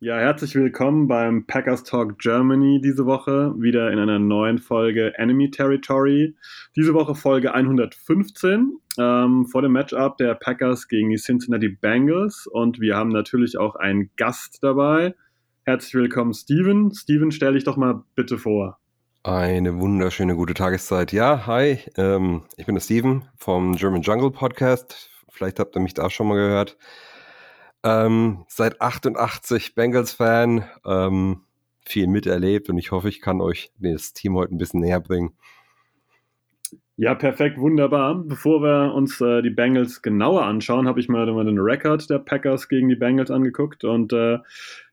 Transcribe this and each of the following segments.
Ja, herzlich willkommen beim Packers Talk Germany diese Woche, wieder in einer neuen Folge Enemy Territory. Diese Woche Folge 115 ähm, vor dem Matchup der Packers gegen die Cincinnati Bengals und wir haben natürlich auch einen Gast dabei. Herzlich willkommen, Steven. Steven, stell dich doch mal bitte vor. Eine wunderschöne gute Tageszeit. Ja, hi, ähm, ich bin der Steven vom German Jungle Podcast. Vielleicht habt ihr mich da schon mal gehört. Ähm, seit 88 Bengals-Fan, ähm, viel miterlebt und ich hoffe, ich kann euch das Team heute ein bisschen näher bringen. Ja, perfekt, wunderbar. Bevor wir uns äh, die Bengals genauer anschauen, habe ich mal, den Rekord der Packers gegen die Bengals angeguckt und äh,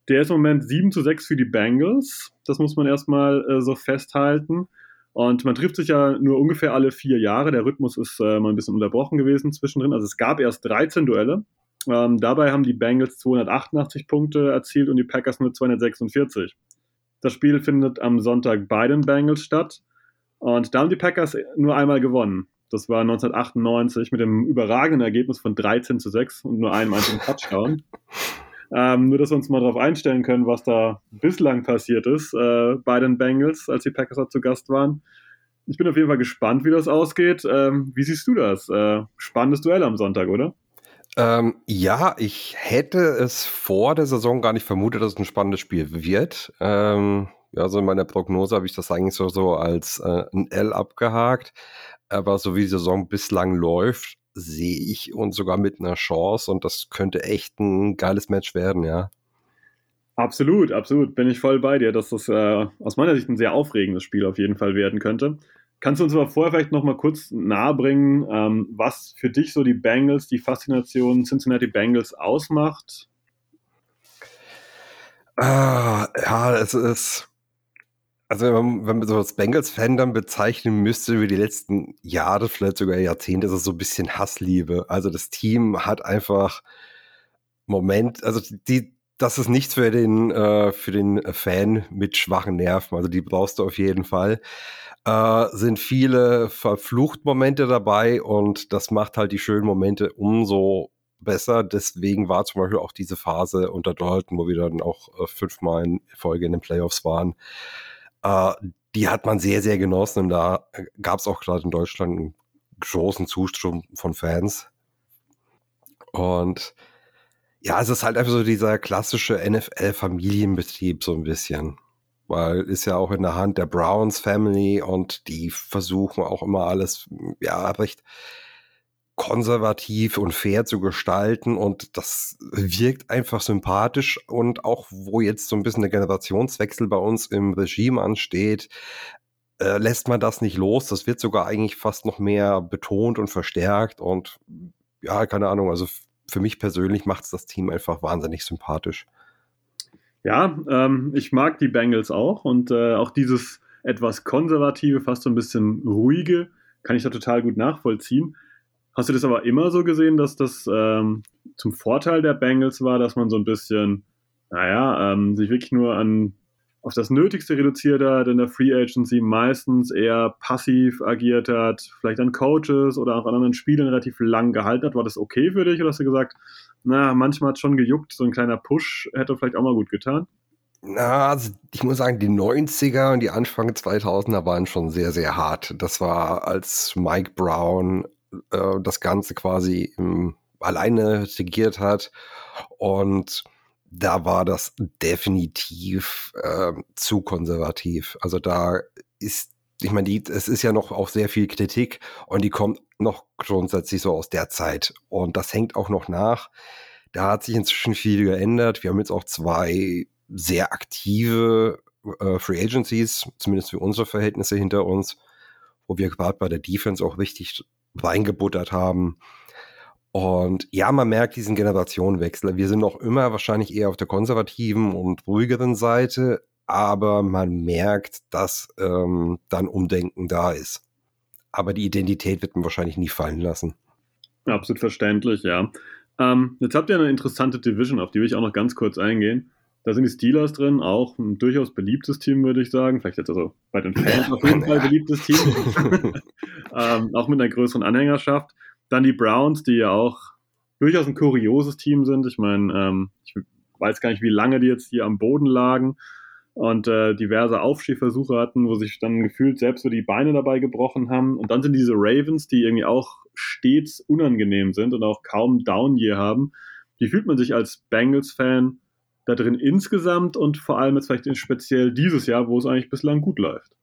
der ist im Moment 7 zu 6 für die Bengals. Das muss man erstmal äh, so festhalten. Und man trifft sich ja nur ungefähr alle vier Jahre. Der Rhythmus ist äh, mal ein bisschen unterbrochen gewesen zwischendrin. Also es gab erst 13 Duelle. Ähm, dabei haben die Bengals 288 Punkte erzielt und die Packers nur 246. Das Spiel findet am Sonntag bei den Bengals statt. Und da haben die Packers nur einmal gewonnen. Das war 1998 mit dem überragenden Ergebnis von 13 zu 6 und nur einem einzigen Touchdown. Ähm, nur, dass wir uns mal darauf einstellen können, was da bislang passiert ist äh, bei den Bengals, als die Packers da zu Gast waren. Ich bin auf jeden Fall gespannt, wie das ausgeht. Ähm, wie siehst du das? Äh, spannendes Duell am Sonntag, oder? Ähm, ja, ich hätte es vor der Saison gar nicht vermutet, dass es ein spannendes Spiel wird. Ähm, ja, so in meiner Prognose habe ich das eigentlich so, so als äh, ein L abgehakt. Aber so wie die Saison bislang läuft, sehe ich uns sogar mit einer Chance und das könnte echt ein geiles Match werden, ja. Absolut, absolut. Bin ich voll bei dir, dass das äh, aus meiner Sicht ein sehr aufregendes Spiel auf jeden Fall werden könnte. Kannst du uns aber vorher vielleicht noch mal kurz nahebringen, ähm, was für dich so die Bengals, die Faszination Cincinnati Bengals ausmacht? Ah, ja, es ist also wenn man, so als Bengals-Fan dann bezeichnen müsste über die letzten Jahre, vielleicht sogar Jahrzehnte, ist es so ein bisschen Hassliebe. Also das Team hat einfach Moment, also die, das ist nichts für den, äh, für den Fan mit schwachen Nerven. Also die brauchst du auf jeden Fall. Äh, sind viele Verflucht-Momente dabei und das macht halt die schönen Momente umso besser. Deswegen war zum Beispiel auch diese Phase unter Dalton, wo wir dann auch äh, fünfmal in Folge in den Playoffs waren, äh, die hat man sehr, sehr genossen und da gab es auch gerade in Deutschland einen großen Zustrom von Fans. Und ja, es ist halt einfach so dieser klassische NFL-Familienbetrieb so ein bisschen. Weil ist ja auch in der Hand der Browns Family und die versuchen auch immer alles, ja, recht konservativ und fair zu gestalten und das wirkt einfach sympathisch und auch wo jetzt so ein bisschen der Generationswechsel bei uns im Regime ansteht, äh, lässt man das nicht los. Das wird sogar eigentlich fast noch mehr betont und verstärkt und ja, keine Ahnung, also für mich persönlich macht es das Team einfach wahnsinnig sympathisch. Ja, ähm, ich mag die Bengals auch und äh, auch dieses etwas konservative, fast so ein bisschen ruhige, kann ich da total gut nachvollziehen. Hast du das aber immer so gesehen, dass das ähm, zum Vorteil der Bengals war, dass man so ein bisschen, naja, ähm, sich wirklich nur an auf das Nötigste reduziert hat in der Free Agency, meistens eher passiv agiert hat, vielleicht an Coaches oder auch an anderen Spielen relativ lang gehalten hat. War das okay für dich oder hast du gesagt, na, manchmal hat schon gejuckt, so ein kleiner Push hätte vielleicht auch mal gut getan? Na, also ich muss sagen, die 90er und die Anfang 2000er waren schon sehr, sehr hart. Das war, als Mike Brown äh, das Ganze quasi im, alleine regiert hat. Und da war das definitiv äh, zu konservativ. Also da ist, ich meine, die, es ist ja noch auch sehr viel Kritik und die kommt noch grundsätzlich so aus der Zeit. Und das hängt auch noch nach. Da hat sich inzwischen viel geändert. Wir haben jetzt auch zwei sehr aktive äh, Free Agencies, zumindest für unsere Verhältnisse hinter uns, wo wir gerade bei der Defense auch richtig reingebuttert haben. Und ja, man merkt diesen Generationenwechsel. Wir sind noch immer wahrscheinlich eher auf der konservativen und ruhigeren Seite, aber man merkt, dass ähm, dann Umdenken da ist. Aber die Identität wird man wahrscheinlich nie fallen lassen. Absolut verständlich, ja. Ähm, jetzt habt ihr eine interessante Division, auf die will ich auch noch ganz kurz eingehen. Da sind die Steelers drin, auch ein durchaus beliebtes Team, würde ich sagen. Vielleicht jetzt also bei den Fans auf jeden Fall beliebtes Team. ähm, auch mit einer größeren Anhängerschaft. Dann die Browns, die ja auch durchaus ein kurioses Team sind. Ich meine, ähm, ich weiß gar nicht, wie lange die jetzt hier am Boden lagen und äh, diverse Aufstehversuche hatten, wo sich dann gefühlt selbst so die Beine dabei gebrochen haben. Und dann sind diese Ravens, die irgendwie auch stets unangenehm sind und auch kaum Down Year haben. Wie fühlt man sich als Bengals-Fan da drin insgesamt und vor allem jetzt vielleicht speziell dieses Jahr, wo es eigentlich bislang gut läuft?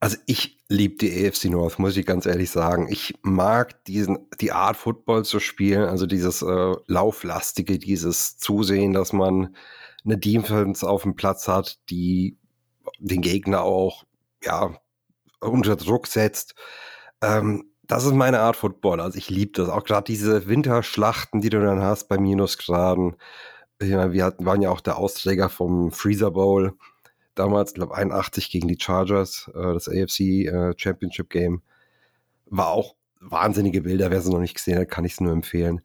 Also ich liebe die AFC North, muss ich ganz ehrlich sagen. Ich mag diesen, die Art Football zu spielen, also dieses äh, Lauflastige, dieses Zusehen, dass man eine Defense auf dem Platz hat, die den Gegner auch ja, unter Druck setzt. Ähm, das ist meine Art Football. Also ich liebe das. Auch gerade diese Winterschlachten, die du dann hast bei Minusgraden. Ja, wir hatten, waren ja auch der Austräger vom Freezer Bowl. Damals, glaube 81 gegen die Chargers, äh, das AFC äh, Championship Game. War auch wahnsinnige Bilder. Wer sie noch nicht gesehen hat, kann ich es nur empfehlen.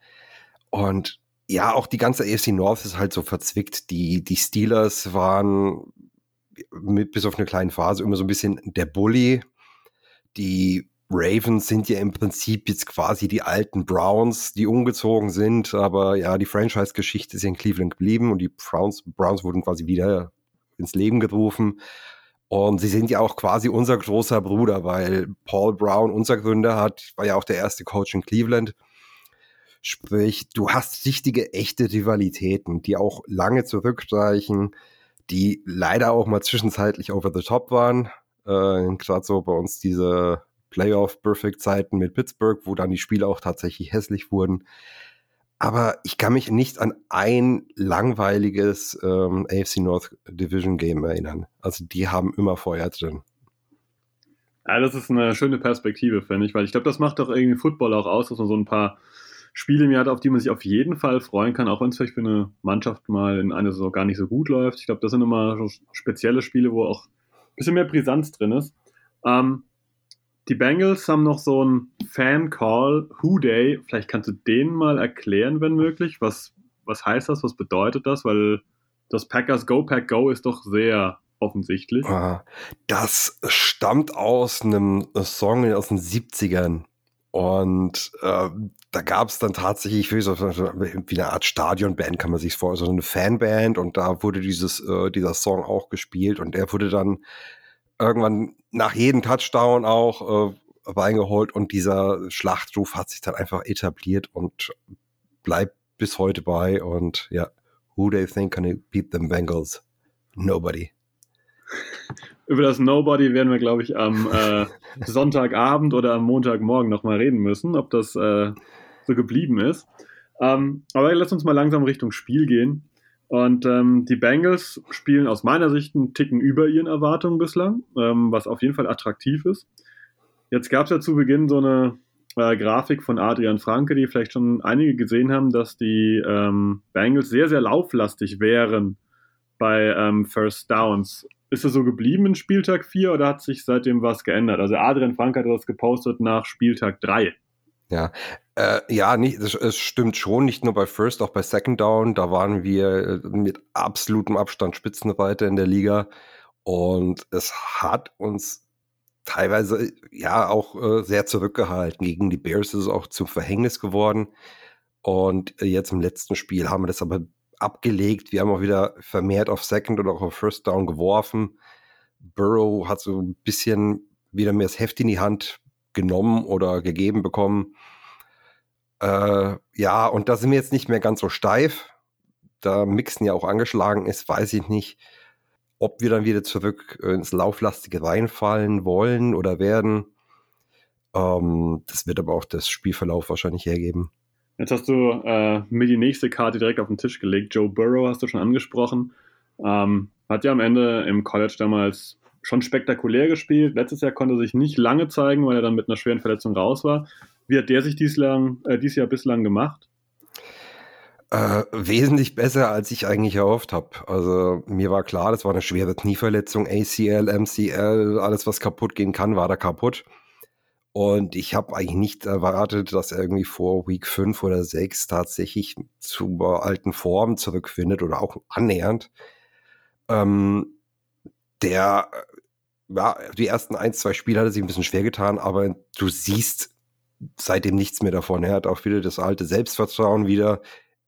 Und ja, auch die ganze AFC North ist halt so verzwickt. Die, die Steelers waren mit, bis auf eine kleine Phase immer so ein bisschen der Bully. Die Ravens sind ja im Prinzip jetzt quasi die alten Browns, die umgezogen sind, aber ja, die Franchise-Geschichte ist in Cleveland geblieben und die Browns, Browns wurden quasi wieder ins Leben gerufen. Und sie sind ja auch quasi unser großer Bruder, weil Paul Brown, unser Gründer, hat, war ja auch der erste Coach in Cleveland. Sprich, du hast richtige, echte Rivalitäten, die auch lange zurückreichen, die leider auch mal zwischenzeitlich over the top waren. Äh, Gerade so bei uns diese Playoff-Perfect-Zeiten mit Pittsburgh, wo dann die Spiele auch tatsächlich hässlich wurden. Aber ich kann mich nicht an ein langweiliges ähm, AFC North Division Game erinnern. Also die haben immer Feuer drin. Ja, das ist eine schöne Perspektive, finde ich, weil ich glaube, das macht doch irgendwie Football auch aus, dass man so ein paar Spiele im Jahr auf die man sich auf jeden Fall freuen kann, auch wenn es vielleicht für eine Mannschaft mal in einer Saison gar nicht so gut läuft. Ich glaube, das sind immer so spezielle Spiele, wo auch ein bisschen mehr Brisanz drin ist. Ähm, die Bengals haben noch so einen Fan-Call, Who Day. Vielleicht kannst du den mal erklären, wenn möglich. Was, was heißt das? Was bedeutet das? Weil das Packers Go Pack Go ist doch sehr offensichtlich. Das stammt aus einem Song aus den 70ern. Und äh, da gab es dann tatsächlich wie, so, wie eine Art Stadionband, kann man sich vorstellen, so eine Fanband. Und da wurde dieses, äh, dieser Song auch gespielt. Und der wurde dann irgendwann nach jedem Touchdown auch äh, reingeholt und dieser Schlachtruf hat sich dann einfach etabliert und bleibt bis heute bei. Und ja, who they think can beat them Bengals? Nobody. Über das Nobody werden wir, glaube ich, am äh, Sonntagabend oder am Montagmorgen nochmal reden müssen, ob das äh, so geblieben ist. Ähm, aber lass uns mal langsam Richtung Spiel gehen. Und ähm, die Bengals spielen aus meiner Sicht einen Ticken über ihren Erwartungen bislang, ähm, was auf jeden Fall attraktiv ist. Jetzt gab es ja zu Beginn so eine äh, Grafik von Adrian Franke, die vielleicht schon einige gesehen haben, dass die ähm, Bengals sehr, sehr lauflastig wären bei ähm, First Downs. Ist das so geblieben in Spieltag 4 oder hat sich seitdem was geändert? Also Adrian Franke hat das gepostet nach Spieltag 3. Ja, äh, ja, nicht, es, es, stimmt schon, nicht nur bei First, auch bei Second Down. Da waren wir äh, mit absolutem Abstand Spitzenreiter in der Liga. Und es hat uns teilweise ja auch äh, sehr zurückgehalten. Gegen die Bears ist es auch zum Verhängnis geworden. Und äh, jetzt im letzten Spiel haben wir das aber abgelegt. Wir haben auch wieder vermehrt auf Second oder auch auf First Down geworfen. Burrow hat so ein bisschen wieder mehr das Heft in die Hand genommen oder gegeben bekommen. Äh, ja, und da sind wir jetzt nicht mehr ganz so steif. Da Mixen ja auch angeschlagen ist, weiß ich nicht, ob wir dann wieder zurück ins Lauflastige reinfallen wollen oder werden. Ähm, das wird aber auch das Spielverlauf wahrscheinlich hergeben. Jetzt hast du äh, mir die nächste Karte direkt auf den Tisch gelegt. Joe Burrow hast du schon angesprochen. Ähm, hat ja am Ende im College damals schon spektakulär gespielt. Letztes Jahr konnte er sich nicht lange zeigen, weil er dann mit einer schweren Verletzung raus war. Wie hat der sich dies, lang, äh, dies Jahr bislang gemacht? Äh, wesentlich besser, als ich eigentlich erhofft habe. Also mir war klar, das war eine schwere Knieverletzung, ACL, MCL, alles was kaputt gehen kann, war da kaputt. Und ich habe eigentlich nicht erwartet, dass er irgendwie vor Week 5 oder 6 tatsächlich zur alten Form zurückfindet oder auch annähernd. Ähm, der, ja, die ersten ein, zwei Spiele hat er sich ein bisschen schwer getan, aber du siehst seitdem nichts mehr davon. Er hat auch wieder das alte Selbstvertrauen wieder.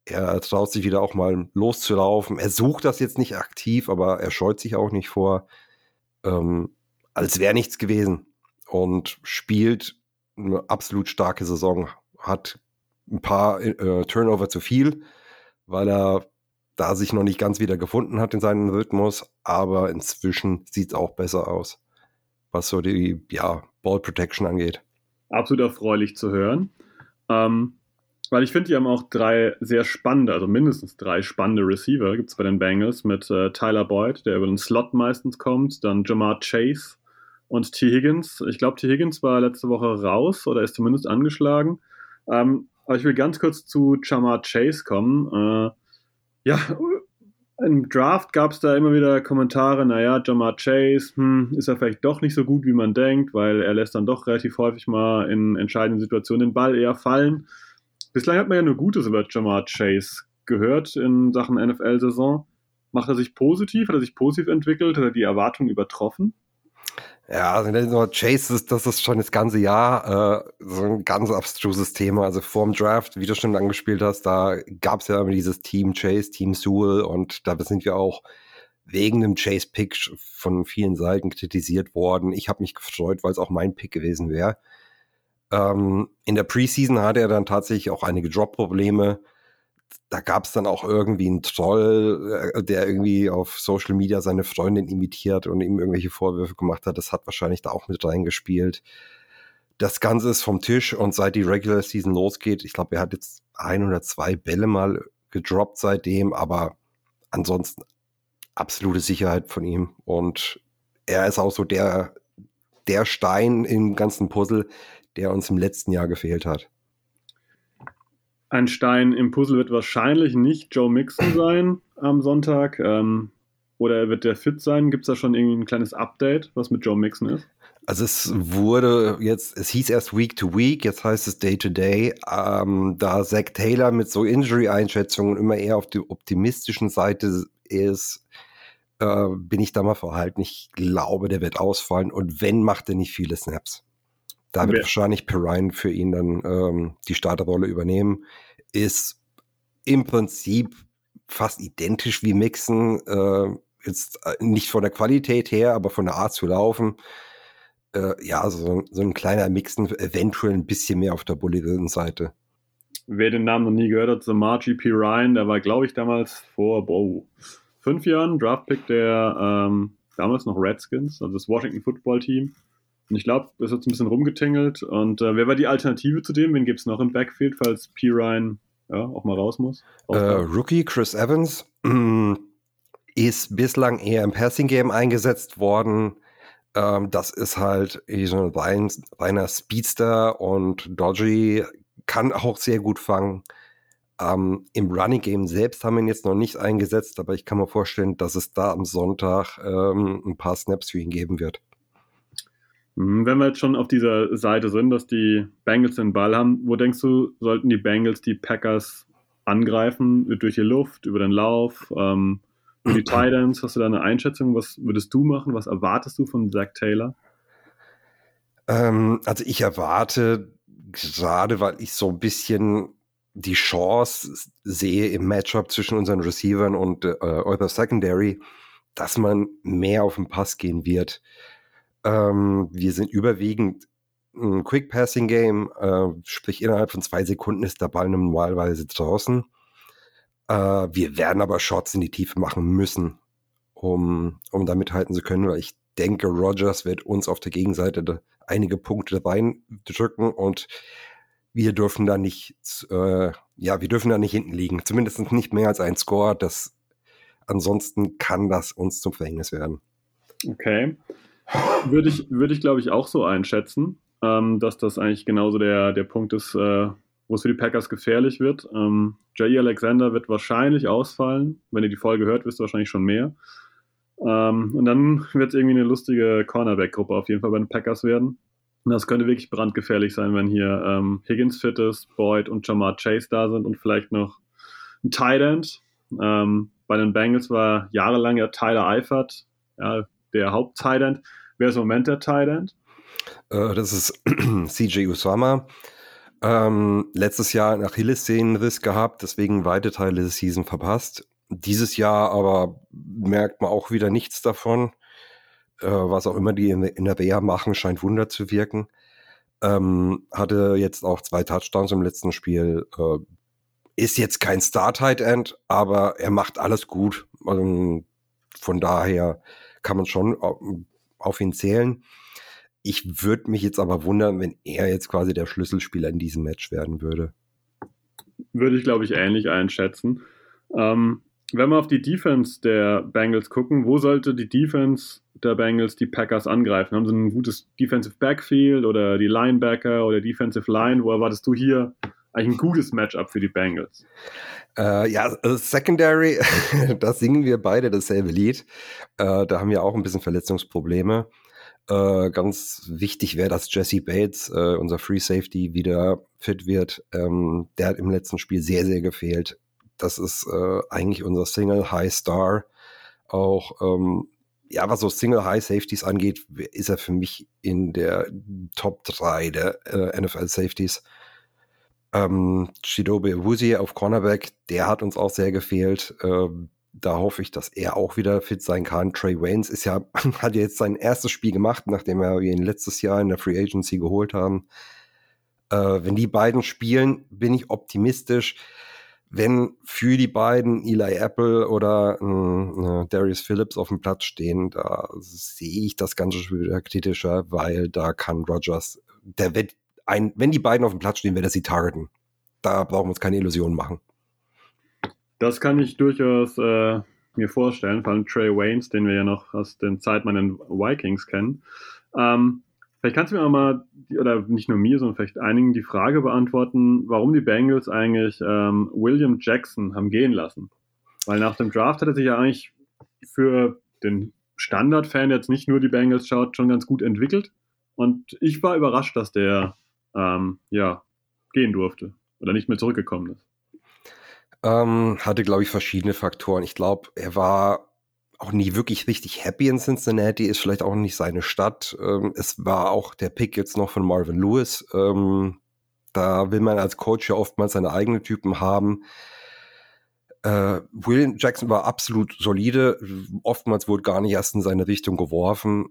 Er traut sich wieder auch mal loszulaufen. Er sucht das jetzt nicht aktiv, aber er scheut sich auch nicht vor, ähm, als wäre nichts gewesen und spielt eine absolut starke Saison. Hat ein paar äh, Turnover zu viel, weil er da sich noch nicht ganz wieder gefunden hat in seinem Rhythmus, aber inzwischen sieht es auch besser aus, was so die ja, Ball Protection angeht. Absolut erfreulich zu hören. Ähm, weil ich finde, die haben auch drei sehr spannende, also mindestens drei spannende Receiver gibt es bei den Bengals mit äh, Tyler Boyd, der über den Slot meistens kommt, dann Jamar Chase und T. Higgins. Ich glaube, T. Higgins war letzte Woche raus oder ist zumindest angeschlagen. Ähm, aber ich will ganz kurz zu Jamar Chase kommen. Äh, ja, im Draft gab es da immer wieder Kommentare, naja, Jamar Chase, hm, ist er vielleicht doch nicht so gut, wie man denkt, weil er lässt dann doch relativ häufig mal in entscheidenden Situationen den Ball eher fallen. Bislang hat man ja nur Gutes über Jamar Chase gehört in Sachen NFL-Saison. Macht er sich positiv? Hat er sich positiv entwickelt? Hat er die Erwartungen übertroffen? Ja, also Chase, ist, das ist schon das ganze Jahr äh, so ein ganz abstruses Thema. Also vorm Draft, wie du schon angespielt hast, da gab es ja immer dieses Team Chase, Team Sewell und da sind wir auch wegen dem Chase-Pick von vielen Seiten kritisiert worden. Ich habe mich gefreut, weil es auch mein Pick gewesen wäre. Ähm, in der Preseason hatte er dann tatsächlich auch einige Drop-Probleme da gab es dann auch irgendwie einen Troll, äh, der irgendwie auf Social Media seine Freundin imitiert und ihm irgendwelche Vorwürfe gemacht hat. Das hat wahrscheinlich da auch mit reingespielt. Das Ganze ist vom Tisch und seit die Regular Season losgeht, ich glaube, er hat jetzt ein oder zwei Bälle mal gedroppt seitdem, aber ansonsten absolute Sicherheit von ihm. Und er ist auch so der, der Stein im ganzen Puzzle, der uns im letzten Jahr gefehlt hat. Ein Stein im Puzzle wird wahrscheinlich nicht Joe Mixon sein am Sonntag. Ähm, oder wird der fit sein? Gibt es da schon irgendwie ein kleines Update, was mit Joe Mixon ist? Also es wurde jetzt, es hieß erst Week to Week, jetzt heißt es Day to Day. Ähm, da Zach Taylor mit so Injury-Einschätzungen immer eher auf der optimistischen Seite ist, äh, bin ich da mal verhalten. Ich glaube, der wird ausfallen und wenn, macht er nicht viele Snaps. Da wird ja. wahrscheinlich Perrine für ihn dann ähm, die Starterrolle übernehmen. Ist im Prinzip fast identisch wie Mixen. Äh, jetzt äh, nicht von der Qualität her, aber von der Art zu laufen. Äh, ja, so, so ein kleiner Mixen, eventuell ein bisschen mehr auf der bulligen Seite. Wer den Namen noch nie gehört hat, so Margie P. Ryan, der war, glaube ich, damals vor boah, fünf Jahren Draftpick der ähm, damals noch Redskins, also das Washington Football Team. Und ich glaube, es hat ein bisschen rumgetingelt. Und äh, wer war die Alternative zu dem? Wen gibt es noch im Backfield, falls P. Ryan ja, auch mal raus muss? Äh, Rookie Chris Evans ist bislang eher im Passing Game eingesetzt worden. Ähm, das ist halt so ein rein, reiner Speedster und Dodgy kann auch sehr gut fangen. Ähm, Im Running Game selbst haben wir ihn jetzt noch nicht eingesetzt, aber ich kann mir vorstellen, dass es da am Sonntag ähm, ein paar Snaps für ihn geben wird. Mhm, wenn wir jetzt schon auf dieser Seite sind, dass die Bengals den Ball haben, wo denkst du, sollten die Bengals die Packers angreifen? Durch die Luft, über den Lauf, ähm, über die Titans? Hast du da eine Einschätzung? Was würdest du machen? Was erwartest du von Zach Taylor? Ähm, also ich erwarte gerade, weil ich so ein bisschen die Chance sehe im Matchup zwischen unseren Receivern und äh, eurer Secondary, dass man mehr auf den Pass gehen wird. Ähm, wir sind überwiegend ein Quick Passing Game, äh, sprich innerhalb von zwei Sekunden ist der Ball normalerweise draußen. Äh, wir werden aber Shots in die Tiefe machen müssen, um, um da mithalten zu können, weil ich denke, Rogers wird uns auf der Gegenseite einige Punkte reindrücken und wir dürfen da nicht, äh, ja, wir dürfen da nicht hinten liegen. Zumindest nicht mehr als ein Score. Das, ansonsten kann das uns zum Verhängnis werden. Okay. Würde ich, würde ich glaube ich, auch so einschätzen. ähm, dass das eigentlich genauso der, der Punkt ist, äh, wo es für die Packers gefährlich wird. Ähm, Jay Alexander wird wahrscheinlich ausfallen. Wenn ihr die Folge hört, wisst ihr wahrscheinlich schon mehr. Ähm, und dann wird es irgendwie eine lustige Cornerback-Gruppe auf jeden Fall bei den Packers werden. Und das könnte wirklich brandgefährlich sein, wenn hier ähm, Higgins fit ist, Boyd und Jamar Chase da sind und vielleicht noch ein Tight End. Ähm, bei den Bengals war jahrelang ja Tyler Eifert, ja, der Haupt-Tight End. Wer ist im Moment der End? Äh, das ist CJ Usama. Ähm, letztes Jahr einen Achillessehnenriss gehabt, deswegen weite Teile der Season verpasst. Dieses Jahr aber merkt man auch wieder nichts davon. Äh, was auch immer die in, in der Wehr machen, scheint Wunder zu wirken. Ähm, hatte jetzt auch zwei Touchdowns im letzten Spiel. Äh, ist jetzt kein Star-Tight End, aber er macht alles gut. Also, von daher kann man schon auf ihn zählen. Ich würde mich jetzt aber wundern, wenn er jetzt quasi der Schlüsselspieler in diesem Match werden würde. Würde ich, glaube ich, ähnlich einschätzen. Ähm, wenn wir auf die Defense der Bengals gucken, wo sollte die Defense der Bengals die Packers angreifen? Haben sie ein gutes Defensive Backfield oder die Linebacker oder Defensive Line? Wo erwartest du hier eigentlich ein gutes Matchup für die Bengals? Äh, ja, also Secondary, da singen wir beide dasselbe Lied. Äh, da haben wir auch ein bisschen Verletzungsprobleme. Äh, ganz wichtig wäre, dass Jesse Bates, äh, unser Free Safety, wieder fit wird. Ähm, der hat im letzten Spiel sehr, sehr gefehlt. Das ist äh, eigentlich unser Single High Star. Auch ähm, ja, was so Single High Safeties angeht, ist er für mich in der Top 3 der äh, NFL Safeties. Ähm, Chidobe Wusi auf Cornerback, der hat uns auch sehr gefehlt. Ähm, da hoffe ich, dass er auch wieder fit sein kann. Trey Waynes ist ja, hat jetzt sein erstes Spiel gemacht, nachdem wir ihn letztes Jahr in der Free Agency geholt haben. Äh, wenn die beiden spielen, bin ich optimistisch. Wenn für die beiden Eli Apple oder äh, Darius Phillips auf dem Platz stehen, da sehe ich das Ganze schon wieder kritischer, weil da kann Rogers, der wird ein, wenn die beiden auf dem Platz stehen, wird er sie targeten. Da brauchen wir uns keine Illusionen machen. Das kann ich durchaus äh, mir vorstellen, vor allem Trey Waynes, den wir ja noch aus den Zeit meinen Vikings kennen. Ähm, vielleicht kannst du mir auch mal, oder nicht nur mir, sondern vielleicht einigen die Frage beantworten, warum die Bengals eigentlich ähm, William Jackson haben gehen lassen. Weil nach dem Draft hat er sich ja eigentlich für den Standard-Fan, der jetzt nicht nur die Bengals schaut, schon ganz gut entwickelt. Und ich war überrascht, dass der ähm, ja, gehen durfte oder nicht mehr zurückgekommen ist. Ähm, hatte, glaube ich, verschiedene Faktoren. Ich glaube, er war auch nie wirklich richtig happy in Cincinnati, ist vielleicht auch nicht seine Stadt. Ähm, es war auch der Pick jetzt noch von Marvin Lewis. Ähm, da will man als Coach ja oftmals seine eigenen Typen haben. Äh, William Jackson war absolut solide. Oftmals wurde gar nicht erst in seine Richtung geworfen.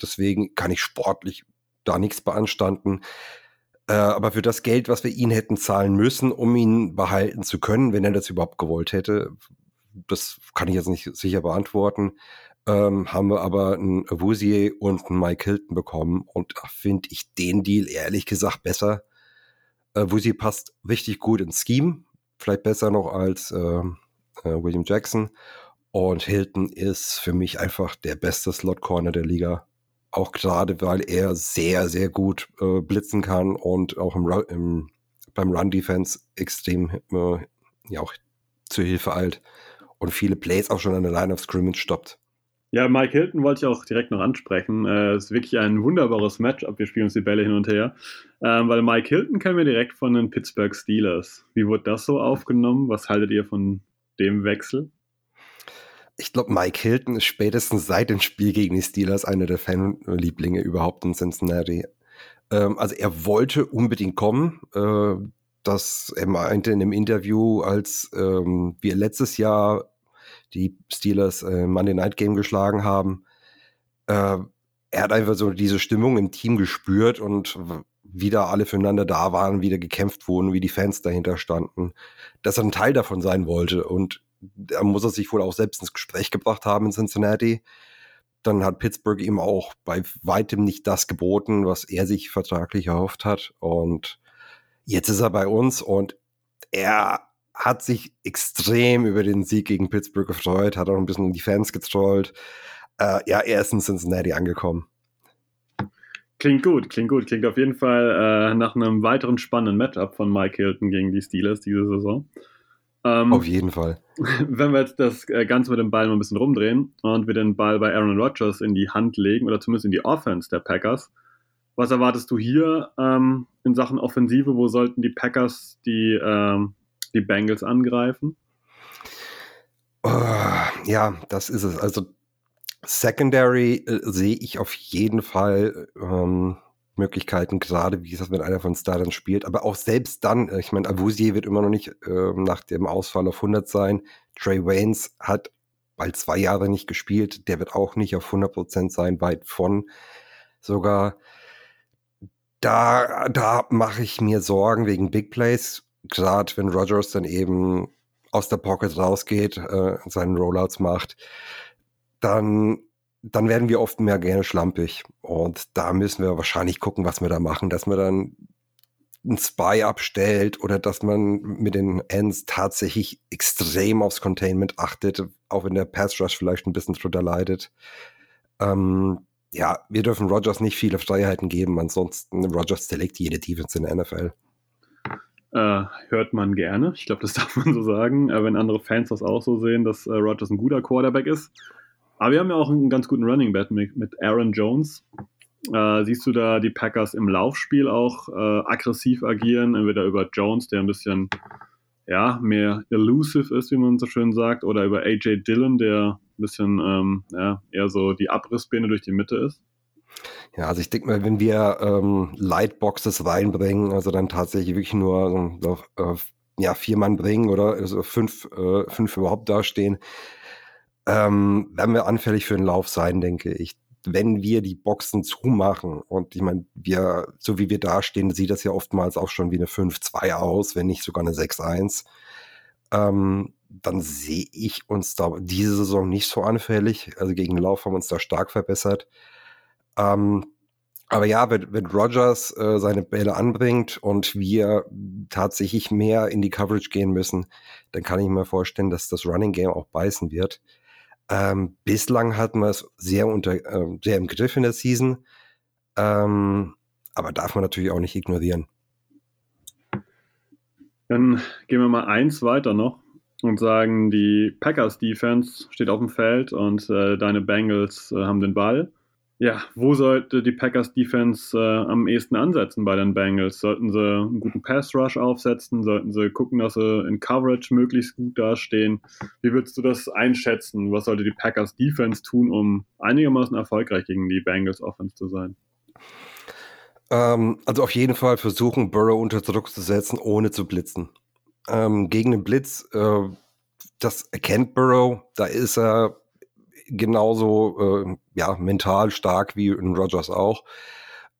Deswegen kann ich sportlich da nichts beanstanden. Äh, aber für das Geld, was wir ihn hätten zahlen müssen, um ihn behalten zu können, wenn er das überhaupt gewollt hätte, das kann ich jetzt nicht sicher beantworten, ähm, haben wir aber einen Awuzie und einen Mike Hilton bekommen und finde ich den Deal ehrlich gesagt besser. Awuzie passt richtig gut ins Scheme, vielleicht besser noch als äh, äh, William Jackson. Und Hilton ist für mich einfach der beste Slot Corner der Liga. Auch gerade, weil er sehr, sehr gut äh, blitzen kann und auch im, im beim Run-Defense extrem äh, ja auch zur Hilfe eilt und viele Plays auch schon an der Line of Scrimmage stoppt. Ja, Mike Hilton wollte ich auch direkt noch ansprechen. Äh, es ist wirklich ein wunderbares Matchup. Wir spielen uns die Bälle hin und her. Ähm, weil Mike Hilton kennen wir direkt von den Pittsburgh Steelers. Wie wurde das so aufgenommen? Was haltet ihr von dem Wechsel? Ich glaube, Mike Hilton ist spätestens seit dem Spiel gegen die Steelers einer der Fanlieblinge überhaupt in Cincinnati. Ähm, also er wollte unbedingt kommen. Äh, das er meinte in einem Interview, als ähm, wir letztes Jahr die Steelers äh, Monday Night Game geschlagen haben. Äh, er hat einfach so diese Stimmung im Team gespürt und wieder alle füreinander da waren, wieder gekämpft wurden, wie die Fans dahinter standen, dass er ein Teil davon sein wollte. Und da muss er sich wohl auch selbst ins Gespräch gebracht haben in Cincinnati. Dann hat Pittsburgh ihm auch bei weitem nicht das geboten, was er sich vertraglich erhofft hat. Und jetzt ist er bei uns und er hat sich extrem über den Sieg gegen Pittsburgh gefreut, hat auch ein bisschen die Fans getrollt. Äh, ja, er ist in Cincinnati angekommen. Klingt gut, klingt gut. Klingt auf jeden Fall äh, nach einem weiteren spannenden Matchup von Mike Hilton gegen die Steelers diese Saison. Ähm, auf jeden Fall. Wenn wir jetzt das äh, Ganze mit dem Ball mal ein bisschen rumdrehen und wir den Ball bei Aaron Rodgers in die Hand legen oder zumindest in die Offense der Packers, was erwartest du hier ähm, in Sachen Offensive? Wo sollten die Packers die, ähm, die Bengals angreifen? Oh, ja, das ist es. Also Secondary äh, sehe ich auf jeden Fall ähm, Möglichkeiten, gerade wie gesagt, wenn einer von Startern spielt. Aber auch selbst dann, äh, ich meine, Avusier wird immer noch nicht äh, nach dem Ausfall auf 100 sein. Trey Waynes hat bald zwei Jahre nicht gespielt. Der wird auch nicht auf 100% sein, weit von. Sogar da, da mache ich mir Sorgen wegen Big Plays. Gerade wenn Rogers dann eben aus der Pocket rausgeht, äh, seinen Rollouts macht, dann, dann werden wir oft mehr gerne schlampig. Und da müssen wir wahrscheinlich gucken, was wir da machen, dass man dann einen Spy abstellt oder dass man mit den Ends tatsächlich extrem aufs Containment achtet, auch wenn der Pass Rush vielleicht ein bisschen drunter leidet. Ähm, ja, wir dürfen Rogers nicht viele Freiheiten geben, ansonsten Rogers zerlegt jede Defense in der NFL. Äh, hört man gerne. Ich glaube, das darf man so sagen. Äh, wenn andere Fans das auch so sehen, dass äh, Rogers ein guter Quarterback ist. Aber wir haben ja auch einen ganz guten Running Back mit, mit Aaron Jones. Äh, siehst du da die Packers im Laufspiel auch äh, aggressiv agieren, entweder über Jones, der ein bisschen ja, mehr elusive ist, wie man so schön sagt, oder über AJ Dillon, der ein bisschen ähm, ja, eher so die Abrissbirne durch die Mitte ist? Ja, also ich denke mal, wenn wir ähm, Lightboxes reinbringen, also dann tatsächlich wirklich nur äh, ja, vier Mann bringen oder also fünf, äh, fünf überhaupt dastehen, ähm, werden wir anfällig für den Lauf sein, denke ich. Wenn wir die Boxen zumachen und ich meine, wir, so wie wir dastehen, sieht das ja oftmals auch schon wie eine 5-2 aus, wenn nicht sogar eine 6-1. Ähm, dann sehe ich uns da diese Saison nicht so anfällig. Also gegen den Lauf haben wir uns da stark verbessert. Ähm, aber ja, wenn, wenn Rogers äh, seine Bälle anbringt und wir tatsächlich mehr in die Coverage gehen müssen, dann kann ich mir vorstellen, dass das Running Game auch beißen wird. Ähm, bislang hatten wir es sehr, unter, äh, sehr im Griff in der Season, ähm, aber darf man natürlich auch nicht ignorieren. Dann gehen wir mal eins weiter noch und sagen, die Packers Defense steht auf dem Feld und äh, deine Bengals äh, haben den Ball. Ja, wo sollte die Packers Defense äh, am ehesten ansetzen bei den Bengals? Sollten sie einen guten Pass Rush aufsetzen? Sollten sie gucken, dass sie in Coverage möglichst gut dastehen? Wie würdest du das einschätzen? Was sollte die Packers Defense tun, um einigermaßen erfolgreich gegen die Bengals Offense zu sein? Ähm, also auf jeden Fall versuchen, Burrow unter Druck zu setzen, ohne zu blitzen ähm, gegen den Blitz, äh, das erkennt Burrow, da ist er genauso äh, ja, mental stark wie in Rogers auch.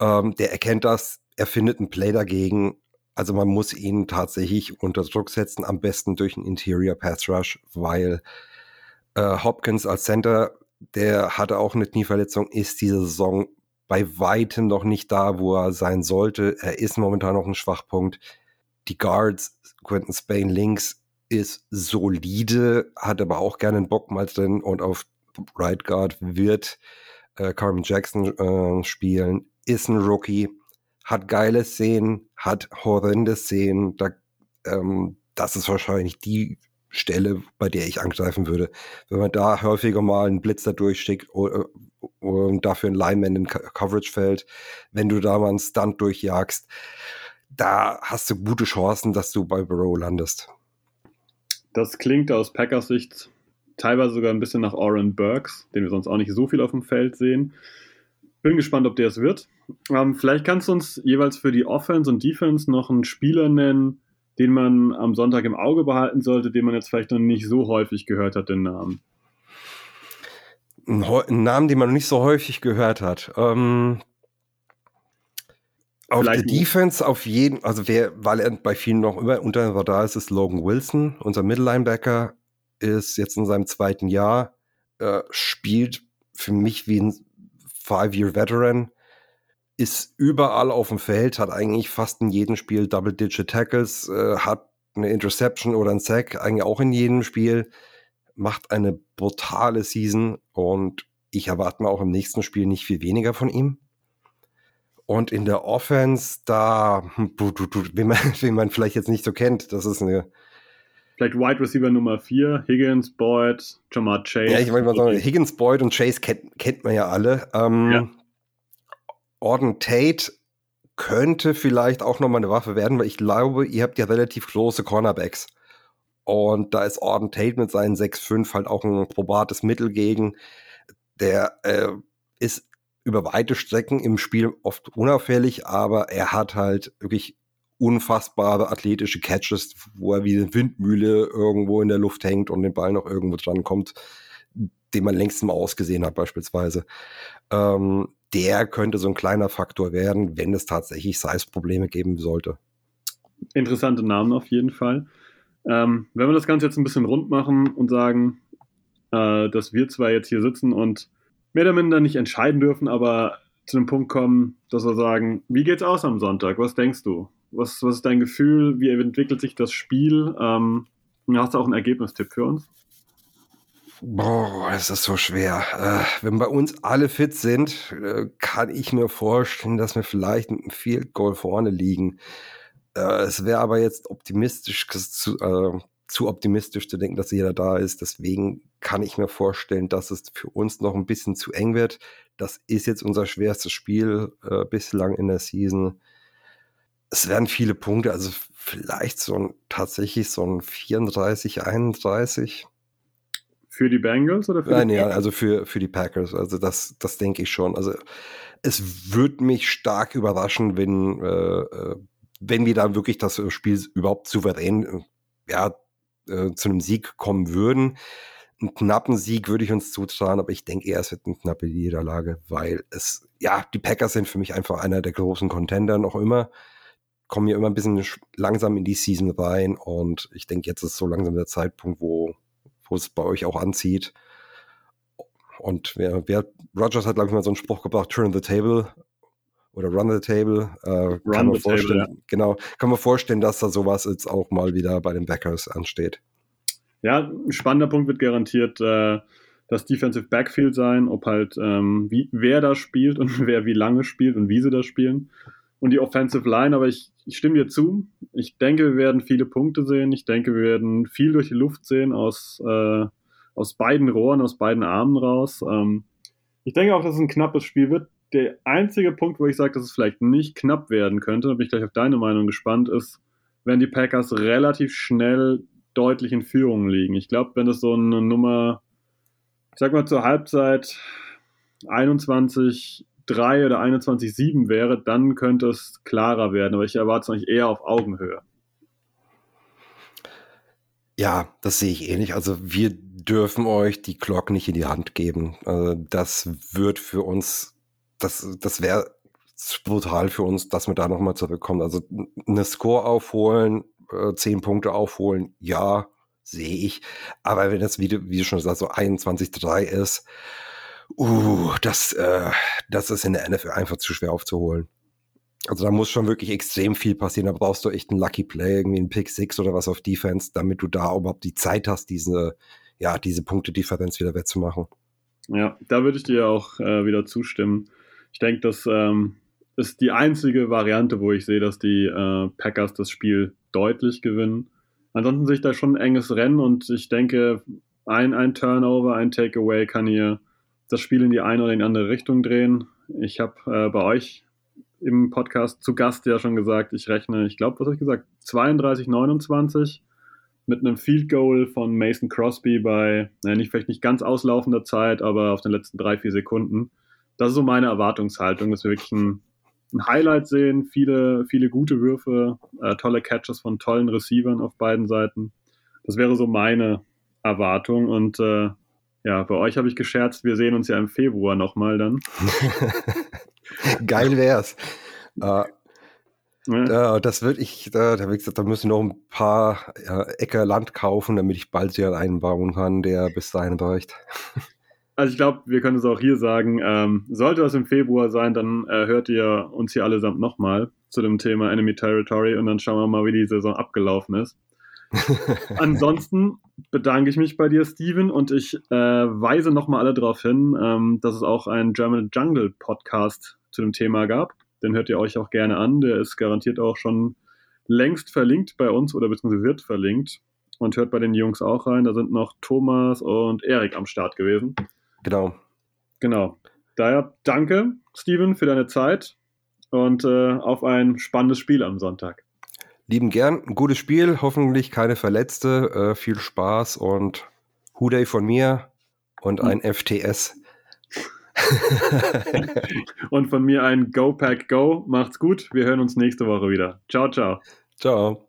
Ähm, der erkennt das, er findet ein Play dagegen. Also man muss ihn tatsächlich unter Druck setzen, am besten durch einen Interior Pass Rush, weil äh, Hopkins als Center, der hatte auch eine Knieverletzung, ist diese Saison bei weitem noch nicht da, wo er sein sollte. Er ist momentan noch ein Schwachpunkt die Guards, Quentin Spain links ist solide, hat aber auch gerne einen Bock mal drin und auf Right Guard wird äh, Carmen Jackson äh, spielen, ist ein Rookie, hat geile Szenen, hat horrende Szenen, da, ähm, das ist wahrscheinlich die Stelle, bei der ich angreifen würde. Wenn man da häufiger mal einen Blitzer durchschickt und dafür ein Lineman in Coverage fällt, wenn du da mal einen Stunt durchjagst, da hast du gute Chancen, dass du bei Burrow landest. Das klingt aus Packers Sicht teilweise sogar ein bisschen nach Oren Burks, den wir sonst auch nicht so viel auf dem Feld sehen. Bin gespannt, ob der es wird. Ähm, vielleicht kannst du uns jeweils für die Offense und Defense noch einen Spieler nennen, den man am Sonntag im Auge behalten sollte, den man jetzt vielleicht noch nicht so häufig gehört hat, den Namen. Ein Namen, den man noch nicht so häufig gehört hat. Ähm, auf der Defense auf jeden, also wer, weil er bei vielen noch immer unter da ist, ist Logan Wilson, unser Mittellinebacker, ist jetzt in seinem zweiten Jahr, äh, spielt für mich wie ein Five-Year-Veteran, ist überall auf dem Feld, hat eigentlich fast in jedem Spiel Double-Digit Tackles, äh, hat eine Interception oder ein Sack, eigentlich auch in jedem Spiel, macht eine brutale Season und ich erwarte mir auch im nächsten Spiel nicht viel weniger von ihm. Und in der Offense, da, hm, wie man, wie man vielleicht jetzt nicht so kennt, das ist eine. Vielleicht Wide Receiver Nummer 4, Higgins, Boyd, Jamar Chase. Ja, ich wollte mal sagen, Higgins, Boyd und Chase kennt, kennt man ja alle. Ähm, ja. Orden Tate könnte vielleicht auch nochmal eine Waffe werden, weil ich glaube, ihr habt ja relativ große Cornerbacks. Und da ist Orden Tate mit seinen 6'5 halt auch ein probates Mittel gegen. Der äh, ist über weite Strecken im Spiel oft unauffällig, aber er hat halt wirklich unfassbare athletische Catches, wo er wie eine Windmühle irgendwo in der Luft hängt und den Ball noch irgendwo dran kommt, den man längst mal ausgesehen hat beispielsweise. Ähm, der könnte so ein kleiner Faktor werden, wenn es tatsächlich Size-Probleme geben sollte. Interessante Namen auf jeden Fall. Ähm, wenn wir das Ganze jetzt ein bisschen rund machen und sagen, äh, dass wir zwar jetzt hier sitzen und mehr oder minder nicht entscheiden dürfen, aber zu dem Punkt kommen, dass wir sagen, wie geht's aus am Sonntag? Was denkst du? Was, was ist dein Gefühl? Wie entwickelt sich das Spiel? Ähm, hast du auch einen Ergebnistipp für uns? Boah, das ist so schwer. Äh, wenn bei uns alle fit sind, äh, kann ich mir vorstellen, dass wir vielleicht mit einem Field Goal vorne liegen. Äh, es wäre aber jetzt optimistisch zu, äh, zu optimistisch zu denken, dass jeder da ist. Deswegen kann ich mir vorstellen, dass es für uns noch ein bisschen zu eng wird. Das ist jetzt unser schwerstes Spiel äh, bislang in der Season. Es werden viele Punkte, also vielleicht so ein tatsächlich so ein 34, 31. Für die Bengals oder für Nein, die ja, also für, für die Packers. Also das, das denke ich schon. Also es würde mich stark überraschen, wenn, äh, äh, wenn wir da wirklich das Spiel überhaupt souverän äh, ja, äh, zu einem Sieg kommen würden. Einen knappen Sieg würde ich uns zutrauen, aber ich denke eher, es wird eine knappe Niederlage, weil es, ja, die Packers sind für mich einfach einer der großen Contender noch immer. Kommen hier immer ein bisschen langsam in die Season rein und ich denke, jetzt ist so langsam der Zeitpunkt, wo wo es bei euch auch anzieht. Und wer, wer Rogers hat, glaube ich, mal so einen Spruch gebracht, turn the table oder run the table. Äh, run kann man vorstellen, table, ja. Genau, kann man vorstellen, dass da sowas jetzt auch mal wieder bei den Backers ansteht. Ja, ein spannender Punkt wird garantiert äh, das Defensive Backfield sein, ob halt ähm, wie, wer da spielt und wer wie lange spielt und wie sie da spielen. Und die Offensive Line, aber ich, ich stimme dir zu. Ich denke, wir werden viele Punkte sehen. Ich denke, wir werden viel durch die Luft sehen aus, äh, aus beiden Rohren, aus beiden Armen raus. Ähm, ich denke auch, dass es ein knappes Spiel wird. Der einzige Punkt, wo ich sage, dass es vielleicht nicht knapp werden könnte, da bin ich gleich auf deine Meinung gespannt, ist, wenn die Packers relativ schnell deutlich in Führung liegen. Ich glaube, wenn das so eine Nummer, ich sag mal zur Halbzeit 21 3 oder 21-7 wäre, dann könnte es klarer werden. Aber ich erwarte es eigentlich eher auf Augenhöhe. Ja, das sehe ich ähnlich. Also wir dürfen euch die Glock nicht in die Hand geben. Also das wird für uns, das, das wäre brutal für uns, dass wir da nochmal zurückkommen. Also eine Score aufholen, äh, 10 Punkte aufholen, ja, sehe ich. Aber wenn das, wie du, wie du schon sagst, so 21-3 ist, uh, das, äh, das ist in der NFL einfach zu schwer aufzuholen. Also da muss schon wirklich extrem viel passieren. Da brauchst du echt einen Lucky Play, irgendwie einen Pick Six oder was auf Defense, damit du da überhaupt die Zeit hast, diese, ja, diese Punkte-Differenz wieder wettzumachen. Ja, da würde ich dir auch äh, wieder zustimmen. Ich denke, das ähm, ist die einzige Variante, wo ich sehe, dass die äh, Packers das Spiel deutlich gewinnen. Ansonsten sehe ich da schon ein enges Rennen und ich denke, ein, ein Turnover, ein Takeaway kann hier das Spiel in die eine oder in die andere Richtung drehen. Ich habe äh, bei euch im Podcast zu Gast ja schon gesagt, ich rechne, ich glaube, was habe ich gesagt, 32, 29 mit einem Field Goal von Mason Crosby bei, naja, nicht, vielleicht nicht ganz auslaufender Zeit, aber auf den letzten drei, vier Sekunden. Das ist so meine Erwartungshaltung, dass wir wirklich ein, ein Highlight sehen, viele, viele gute Würfe, äh, tolle Catches von tollen Receivern auf beiden Seiten. Das wäre so meine Erwartung und äh, ja, bei euch habe ich gescherzt, wir sehen uns ja im Februar nochmal dann. Geil wär's. Uh, ja. das würde ich, da, da, gesagt, da müssen noch ein paar ja, Äcker Land kaufen, damit ich bald hier einbauen kann, der bis dahin reicht. Also ich glaube, wir können es auch hier sagen, ähm, sollte das im Februar sein, dann äh, hört ihr uns hier allesamt nochmal zu dem Thema Enemy Territory und dann schauen wir mal, wie die Saison abgelaufen ist. Ansonsten bedanke ich mich bei dir, Steven, und ich äh, weise nochmal alle darauf hin, ähm, dass es auch einen German Jungle Podcast zu dem Thema gab. Den hört ihr euch auch gerne an. Der ist garantiert auch schon längst verlinkt bei uns oder beziehungsweise wird verlinkt. Und hört bei den Jungs auch rein. Da sind noch Thomas und Erik am Start gewesen. Genau. Genau. Daher danke, Steven, für deine Zeit und äh, auf ein spannendes Spiel am Sonntag. Lieben gern, ein gutes Spiel, hoffentlich keine Verletzte, äh, viel Spaß und Huday von mir und ein hm. FTS. und von mir ein Go Pack Go. Macht's gut. Wir hören uns nächste Woche wieder. Ciao, ciao. Ciao.